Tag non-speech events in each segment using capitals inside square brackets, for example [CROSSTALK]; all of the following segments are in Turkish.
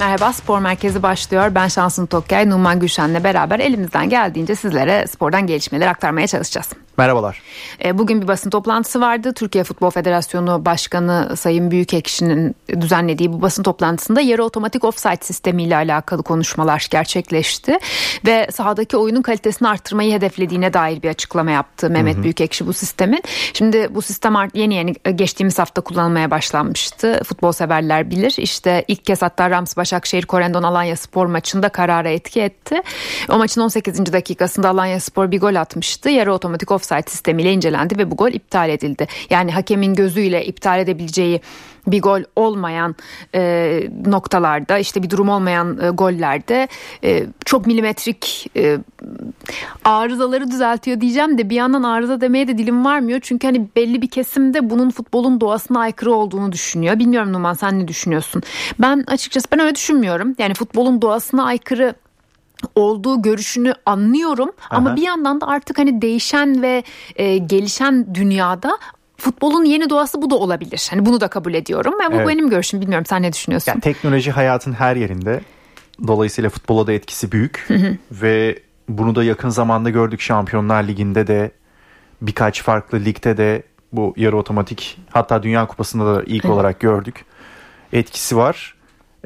Merhaba Spor Merkezi başlıyor. Ben Şansın Tokyay, Numan Gülşen'le beraber elimizden geldiğince sizlere spordan gelişmeleri aktarmaya çalışacağız. Merhabalar. E, bugün bir basın toplantısı vardı. Türkiye Futbol Federasyonu Başkanı Sayın Büyükekşi'nin düzenlediği bu basın toplantısında yarı otomatik offside sistemiyle alakalı konuşmalar gerçekleşti. Ve sahadaki oyunun kalitesini arttırmayı hedeflediğine dair bir açıklama yaptı Mehmet hı hı. Büyükekşi bu sistemin. Şimdi bu sistem yeni yeni geçtiğimiz hafta kullanılmaya başlanmıştı. Futbol severler bilir. İşte ilk kez hatta Rams Başakşehir Korendon Alanya Spor maçında karara etki etti. O maçın 18. dakikasında Alanya Spor bir gol atmıştı. Yarı otomatik offside offside sistemiyle incelendi ve bu gol iptal edildi. Yani hakemin gözüyle iptal edebileceği bir gol olmayan e, noktalarda işte bir durum olmayan e, gollerde e, çok milimetrik e, arızaları düzeltiyor diyeceğim de bir yandan arıza demeye de dilim varmıyor. Çünkü hani belli bir kesimde bunun futbolun doğasına aykırı olduğunu düşünüyor. Bilmiyorum Numan sen ne düşünüyorsun? Ben açıkçası ben öyle düşünmüyorum. Yani futbolun doğasına aykırı olduğu görüşünü anlıyorum Aha. ama bir yandan da artık hani değişen ve e, gelişen dünyada futbolun yeni doğası bu da olabilir. Hani bunu da kabul ediyorum ve bu evet. benim görüşüm. Bilmiyorum sen ne düşünüyorsun? Yani teknoloji hayatın her yerinde. Dolayısıyla futbola da etkisi büyük ve bunu da yakın zamanda gördük Şampiyonlar Ligi'nde de birkaç farklı ligde de bu yarı otomatik hatta Dünya Kupası'nda da ilk olarak gördük. Etkisi var.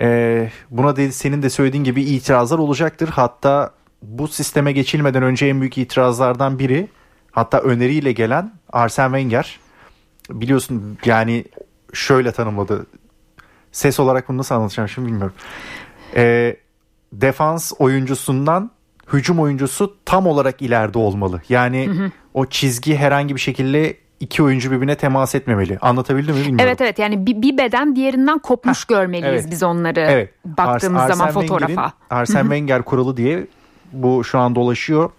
Ee, buna de, senin de söylediğin gibi itirazlar olacaktır. Hatta bu sisteme geçilmeden önce en büyük itirazlardan biri hatta öneriyle gelen Arsene Wenger. Biliyorsun yani şöyle tanımladı. Ses olarak bunu nasıl anlatacağım şimdi bilmiyorum. Ee, defans oyuncusundan hücum oyuncusu tam olarak ileride olmalı. Yani hı hı. o çizgi herhangi bir şekilde iki oyuncu birbirine temas etmemeli. Anlatabildim mi bilmiyorum. Evet evet yani bir, bir beden diğerinden kopmuş Heh, görmeliyiz evet. biz onları evet. baktığımız Ars- zaman fotoğrafa. Arsene Wenger kuralı diye bu şu an dolaşıyor.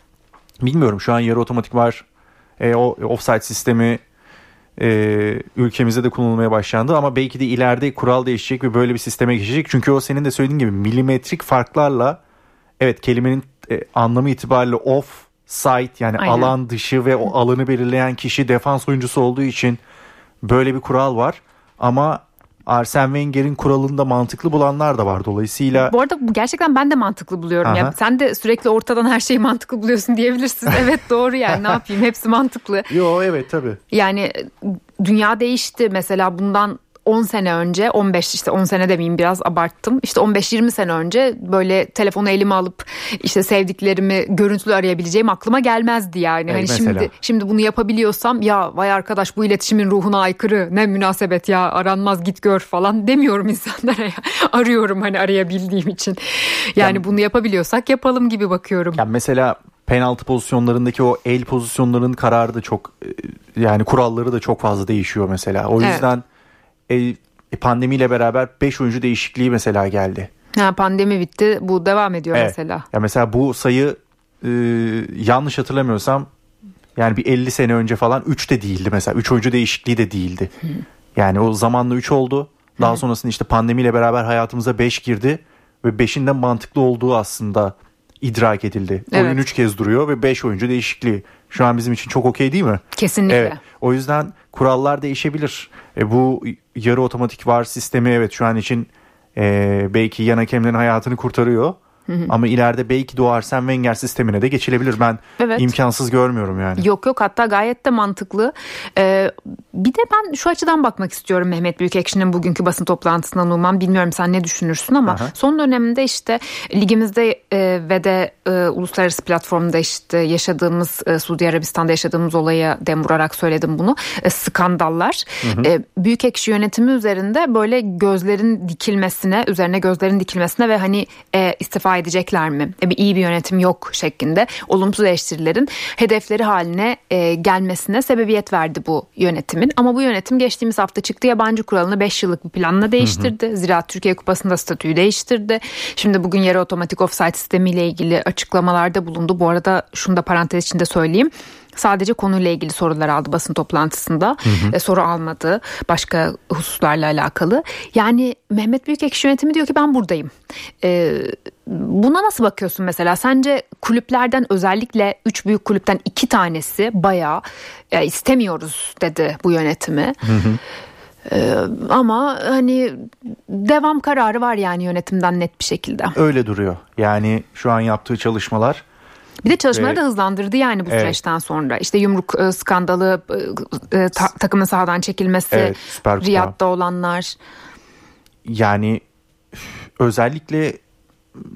Bilmiyorum şu an yarı otomatik var. E, o offside sistemi e, ülkemizde de kullanılmaya başlandı ama belki de ileride kural değişecek ve böyle bir sisteme geçecek. Çünkü o senin de söylediğin gibi milimetrik farklarla evet kelimenin e, anlamı itibariyle off site yani Aynen. alan dışı ve o alanı belirleyen kişi defans oyuncusu olduğu için böyle bir kural var. Ama Arsene Wenger'in kuralında mantıklı bulanlar da var dolayısıyla. Bu arada gerçekten ben de mantıklı buluyorum. Ya sen de sürekli ortadan her şeyi mantıklı buluyorsun diyebilirsin. [LAUGHS] Evet doğru yani ne yapayım hepsi mantıklı. Yo evet tabii. Yani dünya değişti mesela bundan 10 sene önce 15 işte 10 sene demeyeyim biraz abarttım. İşte 15-20 sene önce böyle telefonu elime alıp işte sevdiklerimi görüntülü arayabileceğim aklıma gelmezdi yani. Evet, hani şimdi şimdi bunu yapabiliyorsam ya vay arkadaş bu iletişimin ruhuna aykırı ne münasebet ya aranmaz git gör falan demiyorum [LAUGHS] insanlara ya. Arıyorum hani arayabildiğim için. Yani, yani bunu yapabiliyorsak yapalım gibi bakıyorum. Yani mesela penaltı pozisyonlarındaki o el pozisyonlarının kararı da çok e, yani kuralları da çok fazla değişiyor mesela. O yüzden evet e, e, pandemiyle beraber 5 oyuncu değişikliği mesela geldi. Ha, pandemi bitti bu devam ediyor evet. mesela. Ya mesela bu sayı e, yanlış hatırlamıyorsam yani bir 50 sene önce falan 3 de değildi mesela. 3 oyuncu değişikliği de değildi. Hı. Yani o zamanla 3 oldu. Daha Hı. sonrasında işte pandemiyle beraber hayatımıza 5 girdi ve 5'in mantıklı olduğu aslında idrak edildi. Evet. Oyun 3 kez duruyor ve 5 oyuncu değişikliği. Şu an bizim için çok okey değil mi? Kesinlikle. Evet. O yüzden kurallar değişebilir. E, bu yarı otomatik var sistemi evet şu an için e, belki yan hakemlerin hayatını kurtarıyor. Hı hı. Ama ileride belki de o Arsene Wenger sistemine de geçilebilir. Ben evet. imkansız görmüyorum yani. Yok yok hatta gayet de mantıklı. Ee, bir de ben şu açıdan bakmak istiyorum Mehmet Büyükekşi'nin bugünkü basın toplantısından Numan. Bilmiyorum sen ne düşünürsün ama Aha. son dönemde işte ligimizde e, ve de e, uluslararası platformda işte yaşadığımız e, Suudi Arabistan'da yaşadığımız olaya dem vurarak söyledim bunu. E, skandallar. Hı hı. E, Büyükekşi yönetimi üzerinde böyle gözlerin dikilmesine, üzerine gözlerin dikilmesine ve hani e, istifa edecekler mi? E, bir iyi bir yönetim yok şeklinde olumsuz eleştirilerin hedefleri haline e, gelmesine sebebiyet verdi bu yönetimin. Ama bu yönetim geçtiğimiz hafta çıktı yabancı kuralını 5 yıllık bir planla değiştirdi. Hı hı. Zira Türkiye Kupası'nda statüyü değiştirdi. Şimdi bugün yarı otomatik offside sistemiyle ilgili açıklamalarda bulundu. Bu arada şunu da parantez içinde söyleyeyim sadece konuyla ilgili sorular aldı basın toplantısında. Hı hı. E, soru almadı başka hususlarla alakalı. Yani Mehmet Büyükekşi yönetimi diyor ki ben buradayım. E, buna nasıl bakıyorsun mesela? Sence kulüplerden özellikle üç büyük kulüpten iki tanesi bayağı e, istemiyoruz dedi bu yönetimi. Hı hı. Ee, ama hani devam kararı var yani yönetimden net bir şekilde. Öyle duruyor. Yani şu an yaptığı çalışmalar bir de çalışmaları Ve, da hızlandırdı yani bu evet. süreçten sonra. İşte yumruk e, skandalı, e, e, ta, takımın sahadan çekilmesi, evet, Riyad'da olanlar. Yani özellikle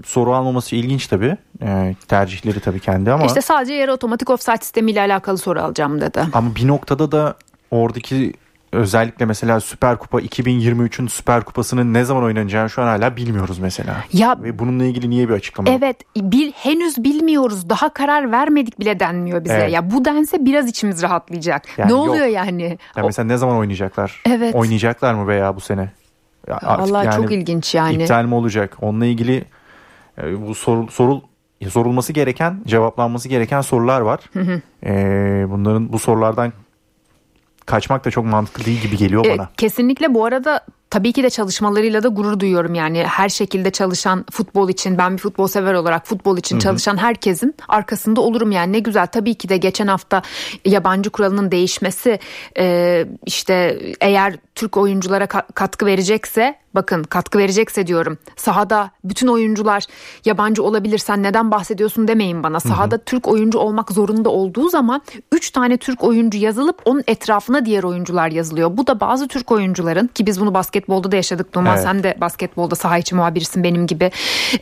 soru almaması ilginç tabii. E, tercihleri tabii kendi ama. İşte sadece yarı otomatik offside sistemiyle alakalı soru alacağım dedi. Ama bir noktada da oradaki özellikle mesela Süper Kupa 2023'ün Süper Kupası'nın ne zaman oynanacağını şu an hala bilmiyoruz mesela. Ya ve bununla ilgili niye bir açıklama? Evet, bil, henüz bilmiyoruz. Daha karar vermedik bile denmiyor bize. Evet. Ya bu dense biraz içimiz rahatlayacak. Yani ne oluyor yok. yani? Ya mesela ne zaman oynayacaklar? Evet. Oynayacaklar mı veya bu sene? Ya Vallahi yani çok ilginç yani. İptal mi olacak? Onunla ilgili e, bu soru, sorul sorulması gereken, cevaplanması gereken sorular var. Hı hı. Ee, bunların bu sorulardan kaçmak da çok mantıklı değil gibi geliyor bana. E, kesinlikle bu arada tabii ki de çalışmalarıyla da gurur duyuyorum yani her şekilde çalışan futbol için ben bir futbol sever olarak futbol için Hı-hı. çalışan herkesin arkasında olurum yani ne güzel tabii ki de geçen hafta yabancı kuralının değişmesi e, işte eğer Türk oyunculara katkı verecekse bakın katkı verecekse diyorum sahada bütün oyuncular yabancı olabilirsen neden bahsediyorsun demeyin bana sahada hı hı. Türk oyuncu olmak zorunda olduğu zaman 3 tane Türk oyuncu yazılıp onun etrafına diğer oyuncular yazılıyor bu da bazı Türk oyuncuların ki biz bunu basketbolda da yaşadık Numan evet. sen de basketbolda saha içi muhabirsin benim gibi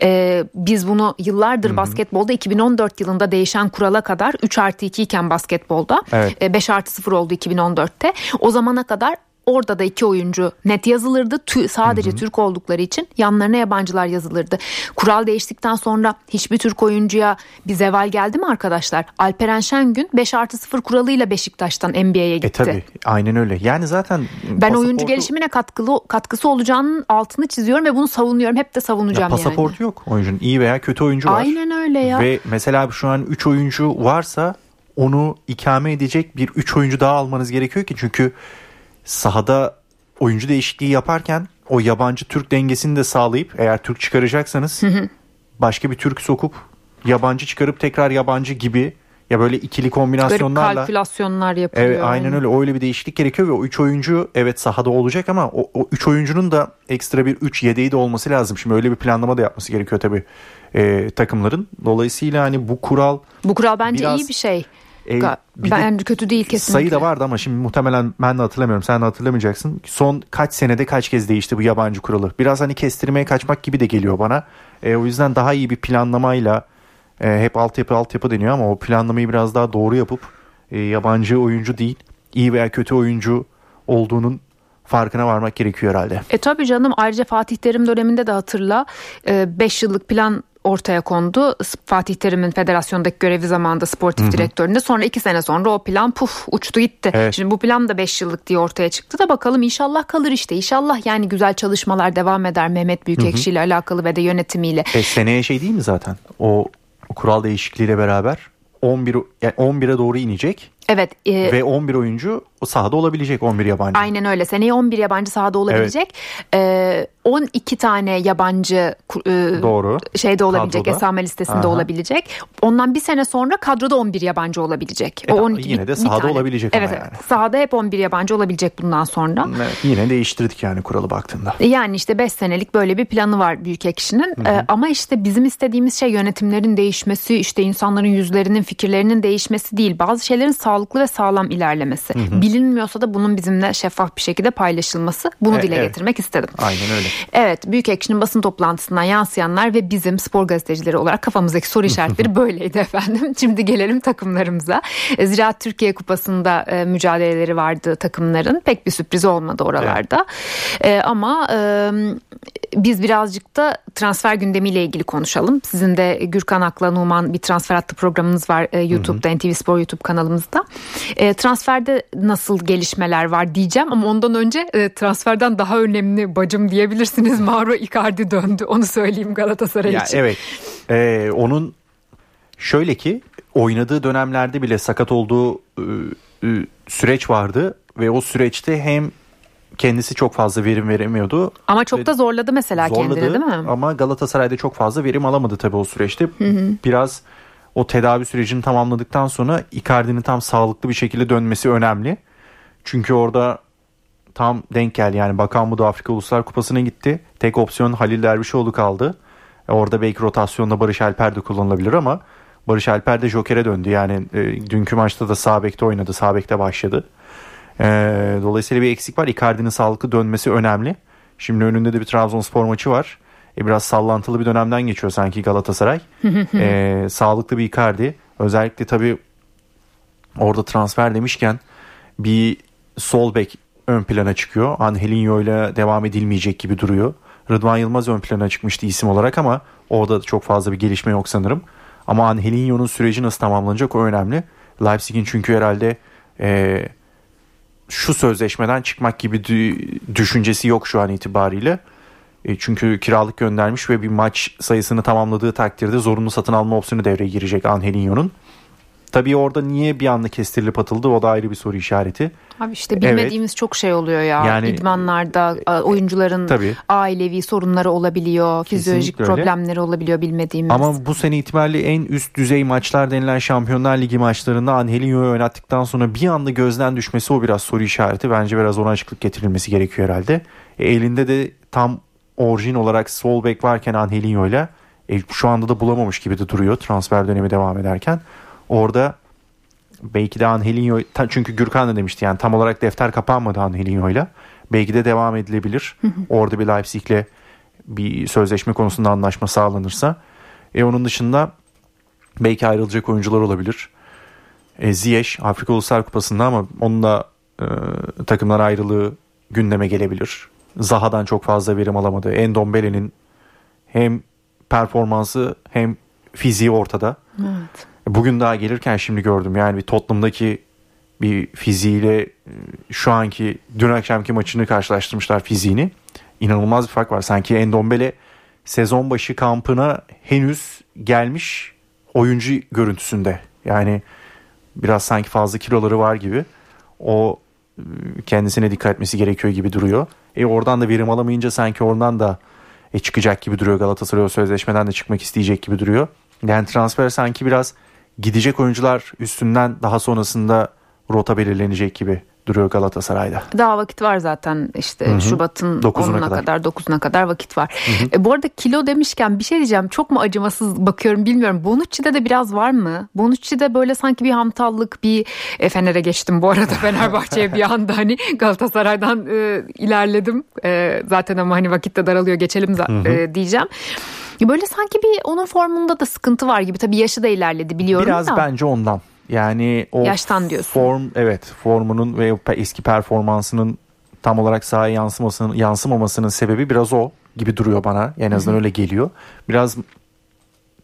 ee, biz bunu yıllardır hı hı. basketbolda 2014 yılında değişen kurala kadar 3 artı 2 iken basketbolda evet. 5 artı 0 oldu 2014'te o zamana kadar Orada da iki oyuncu net yazılırdı. Tü, sadece hı hı. Türk oldukları için yanlarına yabancılar yazılırdı. Kural değiştikten sonra hiçbir Türk oyuncuya bir zeval geldi mi arkadaşlar? Alperen Şengün 5 artı 0 kuralıyla Beşiktaş'tan NBA'ye e, gitti. E tabi aynen öyle. Yani zaten ben pasaportu... oyuncu gelişimine katkılı katkısı olacağının altını çiziyorum ve bunu savunuyorum. Hep de savunacağım ya pasaportu yani. yok oyuncunun. iyi veya kötü oyuncu var. Aynen öyle ya. Ve mesela şu an 3 oyuncu varsa onu ikame edecek bir 3 oyuncu daha almanız gerekiyor ki çünkü sahada oyuncu değişikliği yaparken o yabancı Türk dengesini de sağlayıp eğer Türk çıkaracaksanız başka bir Türk sokup yabancı çıkarıp tekrar yabancı gibi ya böyle ikili kombinasyonlarla böyle kalkülasyonlar yapılıyor. Evet aynen öyle öyle bir değişiklik gerekiyor ve o 3 oyuncu evet sahada olacak ama o 3 oyuncunun da ekstra bir 3 yedeği de olması lazım. Şimdi öyle bir planlama da yapması gerekiyor tabii e, takımların. Dolayısıyla hani bu kural Bu kural bence iyi bir şey. E, ben kötü değil kesinlikle. Sayı da vardı ama şimdi muhtemelen ben de hatırlamıyorum. Sen de hatırlamayacaksın. Son kaç senede kaç kez değişti bu yabancı kuralı. Biraz hani kestirmeye kaçmak gibi de geliyor bana. E, o yüzden daha iyi bir planlamayla e, hep altyapı altyapı deniyor ama o planlamayı biraz daha doğru yapıp e, yabancı oyuncu değil iyi veya kötü oyuncu olduğunun farkına varmak gerekiyor herhalde. E tabii canım ayrıca Fatih Terim döneminde de hatırla 5 e, yıllık plan ortaya kondu. Fatih Terim'in federasyondaki görevi zamanında sportif Hı-hı. direktöründe. Sonra iki sene sonra o plan puf uçtu gitti. Evet. Şimdi bu plan da 5 yıllık diye ortaya çıktı da bakalım inşallah kalır işte. İnşallah yani güzel çalışmalar devam eder Mehmet Büyükekşi ile alakalı ve de yönetimiyle. E, seneye şey değil mi zaten? O, o kural değişikliğiyle beraber 11 yani 11'e doğru inecek. Evet. E, Ve 11 oyuncu sahada olabilecek 11 yabancı. Aynen öyle. Seneye 11 yabancı sahada olabilecek. Evet. E, 12 tane yabancı e, Doğru. şeyde olabilecek, kadroda. esame listesinde Aha. olabilecek. Ondan bir sene sonra kadroda 11 yabancı olabilecek. E, o 12, yine de sahada olabilecek evet, ama evet. yani. Sahada hep 11 yabancı olabilecek bundan sonra. Evet, yine değiştirdik yani kuralı baktığında. Yani işte 5 senelik böyle bir planı var büyük ekşinin. Ee, ama işte bizim istediğimiz şey yönetimlerin değişmesi, işte insanların yüzlerinin, fikirlerinin değişmesi değil. Bazı şeylerin sağlıklı ve sağlam ilerlemesi. Hı hı. Bilinmiyorsa da bunun bizimle şeffaf bir şekilde paylaşılması. Bunu e, dile evet. getirmek istedim. Aynen öyle. Evet Büyük Ekşi'nin basın toplantısından yansıyanlar ve bizim spor gazetecileri olarak kafamızdaki soru işaretleri [LAUGHS] böyleydi efendim. [LAUGHS] Şimdi gelelim takımlarımıza. E, Ziraat Türkiye Kupası'nda e, mücadeleleri vardı takımların. Pek bir sürpriz olmadı oralarda. Evet. E, ama e, biz birazcık da transfer gündemiyle ilgili konuşalım. Sizin de Gürkan Akla Numan bir transfer hattı programınız var e, YouTube'da, NTV Spor YouTube kanalımızda. E, transferde nasıl gelişmeler var diyeceğim ama ondan önce e, transferden daha önemli bacım diyebilirsiniz. [LAUGHS] Mauro Icardi döndü. Onu söyleyeyim Galatasaray ya, için. Evet. Ee, onun şöyle ki oynadığı dönemlerde bile sakat olduğu e, e, süreç vardı ve o süreçte hem kendisi çok fazla verim veremiyordu. Ama çok da zorladı mesela zorladı, kendini değil mi? Ama Galatasaray'da çok fazla verim alamadı tabii o süreçte. Hı hı. Biraz o tedavi sürecini tamamladıktan sonra Icardi'nin tam sağlıklı bir şekilde dönmesi önemli. Çünkü orada tam denk geldi. Yani Bakan Budu Afrika Uluslar Kupası'na gitti. Tek opsiyon Halil Dervişoğlu kaldı. E, orada belki rotasyonda Barış Alper de kullanılabilir ama Barış Alper de Joker'e döndü. Yani e, dünkü maçta da sağ bekte oynadı. Sağ bekte başladı. E, dolayısıyla bir eksik var. Icardi'nin sağlıklı dönmesi önemli. Şimdi önünde de bir Trabzonspor maçı var. E, biraz sallantılı bir dönemden geçiyor sanki Galatasaray. [LAUGHS] e, sağlıklı bir Icardi. Özellikle tabii orada transfer demişken bir sol bek ön plana çıkıyor. Angelinho ile devam edilmeyecek gibi duruyor. Rıdvan Yılmaz ön plana çıkmıştı isim olarak ama orada çok fazla bir gelişme yok sanırım. Ama Angelinho'nun süreci nasıl tamamlanacak o önemli. Leipzig'in çünkü herhalde e, şu sözleşmeden çıkmak gibi düşüncesi yok şu an itibariyle. E, çünkü kiralık göndermiş ve bir maç sayısını tamamladığı takdirde zorunlu satın alma opsiyonu devreye girecek Angelinho'nun. Tabii orada niye bir anda kestirilip atıldı o da ayrı bir soru işareti. Abi işte bilmediğimiz evet. çok şey oluyor ya. Yani, İdmanlarda oyuncuların tabii. ailevi sorunları olabiliyor. Fizyolojik Kesinlikle problemleri öyle. olabiliyor bilmediğimiz. Ama bu sene itibariyle en üst düzey maçlar denilen Şampiyonlar Ligi maçlarında Angelinho'yu oynattıktan sonra bir anda gözden düşmesi o biraz soru işareti. Bence biraz ona açıklık getirilmesi gerekiyor herhalde. E, elinde de tam orijin olarak sol bek varken Angelinho ile e, şu anda da bulamamış gibi de duruyor transfer dönemi devam ederken. Orada belki de Angelinho çünkü Gürkan da demişti yani tam olarak defter kapanmadı Angelinho'yla. Belki de devam edilebilir. Orada bir Leipzig'le bir sözleşme konusunda anlaşma sağlanırsa. E onun dışında belki ayrılacak oyuncular olabilir. E, Ziyech Afrika Uluslar Kupası'nda ama onun da e, takımlar ayrılığı gündeme gelebilir. Zaha'dan çok fazla verim alamadı. Endombele'nin hem performansı hem fiziği ortada. Evet. Bugün daha gelirken şimdi gördüm yani bir Tottenham'daki bir fiziğiyle e, şu anki dün akşamki maçını karşılaştırmışlar fiziğini. İnanılmaz bir fark var. Sanki Endombele sezon başı kampına henüz gelmiş oyuncu görüntüsünde. Yani biraz sanki fazla kiloları var gibi. O e, kendisine dikkat etmesi gerekiyor gibi duruyor. E oradan da verim alamayınca sanki oradan da e, çıkacak gibi duruyor Galatasaray o sözleşmeden de çıkmak isteyecek gibi duruyor. Yani transfer sanki biraz gidecek oyuncular üstünden daha sonrasında rota belirlenecek gibi duruyor Galatasaray'da. Daha vakit var zaten işte Hı-hı. Şubat'ın 10'una kadar. kadar 9'una kadar vakit var. E, bu arada kilo demişken bir şey diyeceğim çok mu acımasız bakıyorum bilmiyorum. Bonucci'de de biraz var mı? Bonucci'de böyle sanki bir hamtallık bir e, Fener'e geçtim bu arada [LAUGHS] Fenerbahçe'ye bir anda hani Galatasaray'dan e, ilerledim. E, zaten ama hani vakitte daralıyor geçelim e, diyeceğim. Böyle sanki bir onun formunda da sıkıntı var gibi. Tabii yaşı da ilerledi biliyorum Biraz da. Biraz bence ondan. Yani o Yaştan diyorsun. Form evet formunun ve eski performansının tam olarak sahaya yansımasının yansımamasının sebebi biraz o gibi duruyor bana. En azından Hı-hı. öyle geliyor. Biraz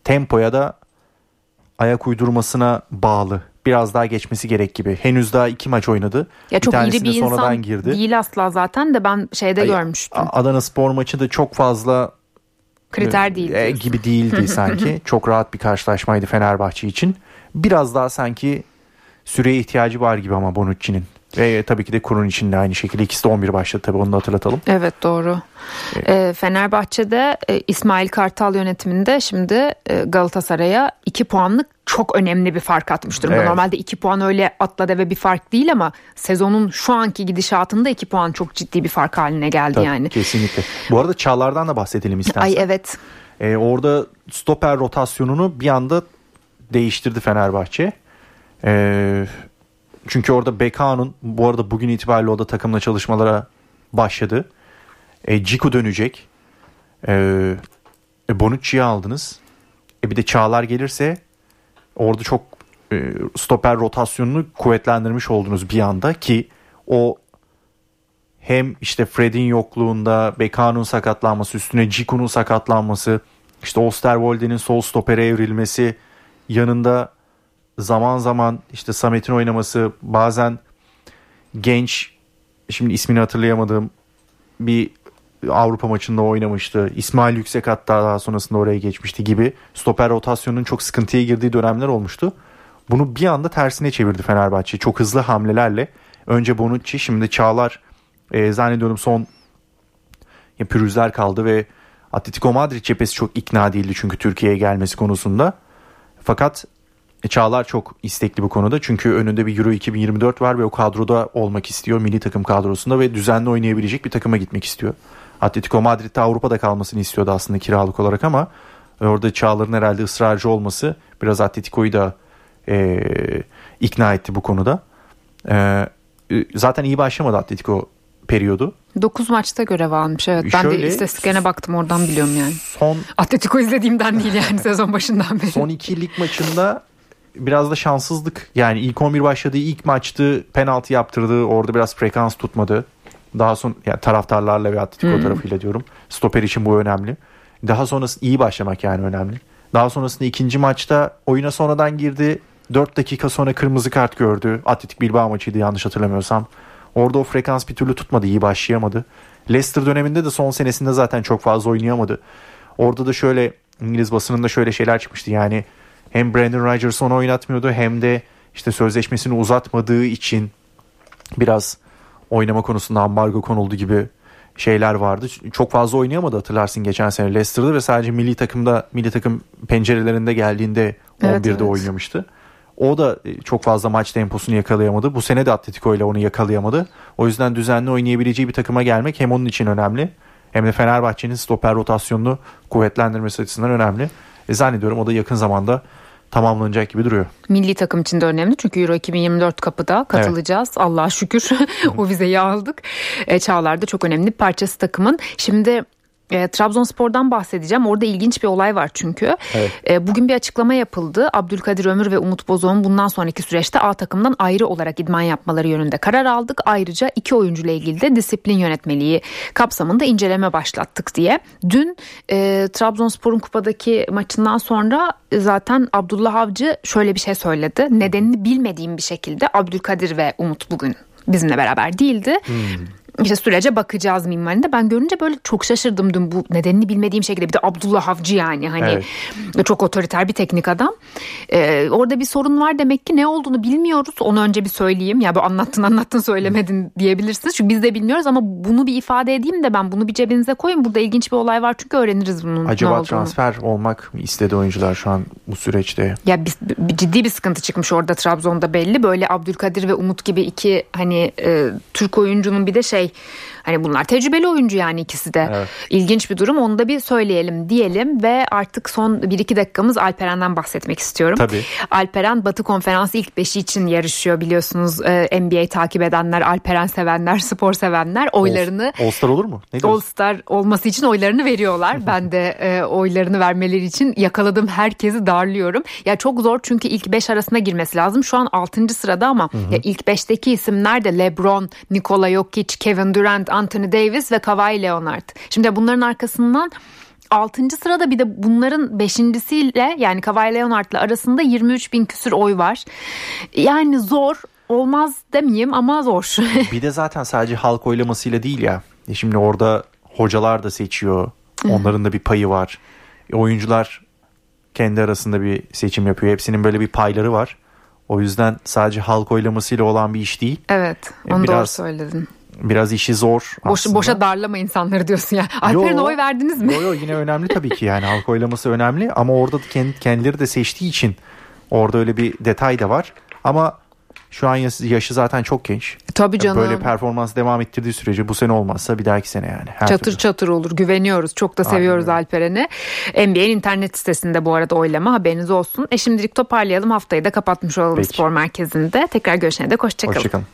tempoya da ayak uydurmasına bağlı. Biraz daha geçmesi gerek gibi. Henüz daha iki maç oynadı. Ya çok bir iri bir insan girdi. değil asla zaten de ben şeyde Ay, görmüştüm. Adana Spor maçı da çok fazla kriter değil e, gibi değildi [LAUGHS] sanki. Çok rahat bir karşılaşmaydı Fenerbahçe için. Biraz daha sanki süreye ihtiyacı var gibi ama Bonucci'nin. Ve tabii ki de kurun içinde aynı şekilde ikisi de 11 başladı tabii onu da hatırlatalım. Evet doğru. Evet. Fenerbahçe'de e, İsmail Kartal yönetiminde şimdi e, Galatasaray'a 2 puanlık çok önemli bir fark atmış durumda. Evet. Normalde 2 puan öyle atla deve bir fark değil ama sezonun şu anki gidişatında 2 puan çok ciddi bir fark haline geldi tabii, yani. Kesinlikle. Bu arada Çağlar'dan da bahsedelim istersen. Ay evet. Ee, orada stoper rotasyonunu bir anda değiştirdi Fenerbahçe. Ee, çünkü orada Beka'nın bu arada bugün itibariyle o da takımla çalışmalara başladı. E, Ciku dönecek. E, e, Bonucci'yi aldınız. E, bir de Çağlar gelirse orada çok e, stoper rotasyonunu kuvvetlendirmiş oldunuz bir anda ki o hem işte Fred'in yokluğunda Beka'nın sakatlanması üstüne Ciku'nun sakatlanması işte Osterwolde'nin sol stopere evrilmesi yanında zaman zaman işte Samet'in oynaması bazen genç şimdi ismini hatırlayamadığım bir Avrupa maçında oynamıştı. İsmail Yüksek hatta daha sonrasında oraya geçmişti gibi stoper rotasyonunun çok sıkıntıya girdiği dönemler olmuştu. Bunu bir anda tersine çevirdi Fenerbahçe. Çok hızlı hamlelerle. Önce Bonucci şimdi Çağlar e, zannediyorum son ya, pürüzler kaldı ve Atletico Madrid cephesi çok ikna değildi çünkü Türkiye'ye gelmesi konusunda. Fakat Çağlar çok istekli bu konuda. Çünkü önünde bir Euro 2024 var ve o kadroda olmak istiyor. Milli takım kadrosunda ve düzenli oynayabilecek bir takıma gitmek istiyor. Atletico Madrid'de Avrupa'da kalmasını istiyordu aslında kiralık olarak ama orada Çağlar'ın herhalde ısrarcı olması biraz Atletico'yu da e, ikna etti bu konuda. E, zaten iyi başlamadı Atletico periyodu. 9 maçta görev almış evet. Ben Şöyle, de istatistiklerine baktım oradan biliyorum yani. Son Atletico izlediğimden değil yani [LAUGHS] sezon başından beri. Son iki lig maçında biraz da şanssızlık. Yani ilk 11 başladığı ilk maçtı penaltı yaptırdı. Orada biraz frekans tutmadı. Daha son yani taraftarlarla ve Atletico hmm. tarafıyla diyorum. Stoper için bu önemli. Daha sonrasında iyi başlamak yani önemli. Daha sonrasında ikinci maçta oyuna sonradan girdi. 4 dakika sonra kırmızı kart gördü. Atletik Bilbao maçıydı yanlış hatırlamıyorsam. Orada o frekans bir türlü tutmadı, iyi başlayamadı. Leicester döneminde de son senesinde zaten çok fazla oynayamadı. Orada da şöyle İngiliz basınında şöyle şeyler çıkmıştı. Yani hem Brandon Rodgers onu oynatmıyordu hem de işte sözleşmesini uzatmadığı için biraz oynama konusunda ambargo konuldu gibi şeyler vardı. Çok fazla oynayamadı hatırlarsın geçen sene Leicester'da ve sadece milli takımda milli takım pencerelerinde geldiğinde 11'de evet, evet. oynamıştı. O da e, çok fazla maç temposunu yakalayamadı. Bu sene de Atletico ile onu yakalayamadı. O yüzden düzenli oynayabileceği bir takıma gelmek hem onun için önemli hem de Fenerbahçe'nin stoper rotasyonunu kuvvetlendirmesi açısından önemli. E zannediyorum o da yakın zamanda tamamlanacak gibi duruyor. Milli takım için de önemli çünkü Euro 2024 kapıda katılacağız. Evet. Allah'a şükür [LAUGHS] o vizeyi aldık. E, Çağlar da çok önemli parçası takımın. Şimdi e, Trabzonspor'dan bahsedeceğim. Orada ilginç bir olay var çünkü. Evet. E, bugün bir açıklama yapıldı. Abdülkadir Ömür ve Umut Bozok'un bundan sonraki süreçte A takımdan ayrı olarak idman yapmaları yönünde karar aldık. Ayrıca iki oyuncuyla ilgili de disiplin yönetmeliği kapsamında inceleme başlattık diye. Dün e, Trabzonspor'un kupadaki maçından sonra zaten Abdullah Avcı şöyle bir şey söyledi. Nedenini bilmediğim bir şekilde Abdülkadir ve Umut bugün bizimle beraber değildi. Hmm işte sürece bakacağız minvalinde. Ben görünce böyle çok şaşırdım dün bu nedenini bilmediğim şekilde. Bir de Abdullah Avcı yani hani evet. çok otoriter bir teknik adam. Ee, orada bir sorun var demek ki ne olduğunu bilmiyoruz. Onu önce bir söyleyeyim. Ya bu anlattın anlattın söylemedin diyebilirsiniz. Çünkü biz de bilmiyoruz ama bunu bir ifade edeyim de ben bunu bir cebinize koyun. Burada ilginç bir olay var çünkü öğreniriz bunun Acaba transfer olmak mı istedi oyuncular şu an bu süreçte? Ya bir, bir, ciddi bir sıkıntı çıkmış orada Trabzon'da belli. Böyle Abdülkadir ve Umut gibi iki hani e, Türk oyuncunun bir de şey Okay. Hani bunlar tecrübeli oyuncu yani ikisi de. Evet. İlginç bir durum. Onu da bir söyleyelim diyelim ve artık son 1-2 dakikamız Alperen'den bahsetmek istiyorum. Tabii. Alperen Batı Konferansı ilk beşi için yarışıyor biliyorsunuz. Ee, NBA takip edenler, Alperen sevenler, [LAUGHS] spor sevenler oylarını All, Star olur mu? Ne All Star olması için oylarını veriyorlar. [LAUGHS] ben de e, oylarını vermeleri için yakaladım herkesi darlıyorum. Ya çok zor çünkü ilk 5 arasına girmesi lazım. Şu an 6. sırada ama ya ilk 5'teki isimler de LeBron, Nikola Jokic, Kevin Durant, Anthony Davis ve Kawhi Leonard. Şimdi bunların arkasından 6. sırada bir de bunların 5.siyle yani Kawhi Leonard'la arasında 23 bin küsür oy var. Yani zor olmaz demeyeyim ama zor. [LAUGHS] bir de zaten sadece halk oylamasıyla değil ya. E şimdi orada hocalar da seçiyor. Onların da bir payı var. E oyuncular kendi arasında bir seçim yapıyor. Hepsinin böyle bir payları var. O yüzden sadece halk oylamasıyla olan bir iş değil. Evet, e onu Biraz doğru söyledin biraz işi zor Boş, boşa darlama insanları diyorsun ya. Alper'in oy verdiniz mi? Yok yok yine önemli tabii ki yani halk oylaması önemli ama orada kendi, kendileri de seçtiği için orada öyle bir detay da var. Ama şu an yaşı zaten çok genç. Tabii canım. Böyle performans devam ettirdiği sürece bu sene olmazsa bir dahaki sene yani. Her çatır türlü. çatır olur. Güveniyoruz. Çok da seviyoruz. Alperen'i. NBA'nin internet sitesinde bu arada oylama haberiniz olsun. E şimdilik toparlayalım. Haftayı da kapatmış olalım Peki. spor merkezinde. Tekrar görüşene dek hoşçakalın. Hoşçakalın.